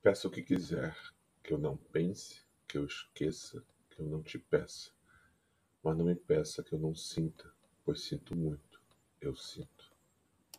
Peça o que quiser, que eu não pense, que eu esqueça, que eu não te peça. Mas não me peça que eu não sinta, pois sinto muito, eu sinto.